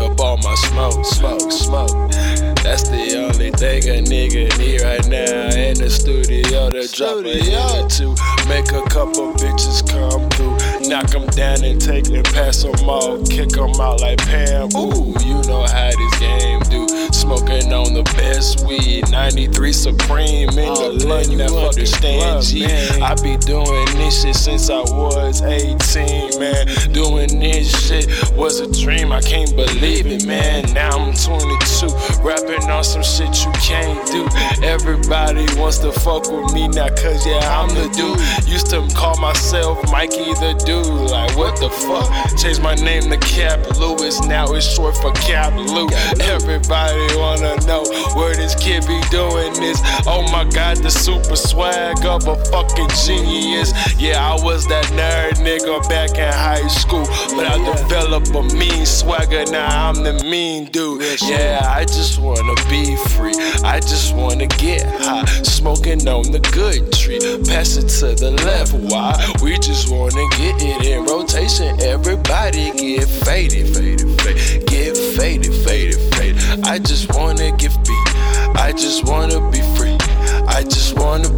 up all my smoke, smoke, smoke. That's the only thing a nigga need right now in the studio to drop a hit or two. Make a couple bitches come through. Knock them down and take and pass them all. Kick them out like Pam. Ooh, you know how this game do. Smoking on the best weed. 93 Supreme in Oh, the blunt. you You understand, G. man. I be doing this shit since I was 18, man. Doing this shit was a dream. I can't believe it, man. Now I'm 22. Rapping on some shit you can't do. Everybody wants to fuck with me now, cause yeah, I'm the dude. Used to call myself Mikey the dude. Like, what the fuck? Changed my name to Cap Lewis. Now it's short for Cap Lou. Everybody wanna know where this kid be doing this. Oh my god, the super swag of a fucking genius. Yeah, I was that nerd nigga back in high school. But I developed a mean swagger, now I'm the mean dude. Yeah, I just wanna be free. I just wanna get high. Smoking on the good tree. Pass it to the left. Why? We just wanna get it in rotation. Everybody get faded, faded, faded. Get faded, faded, faded. I just wanna get beat. I just wanna be free. I just wanna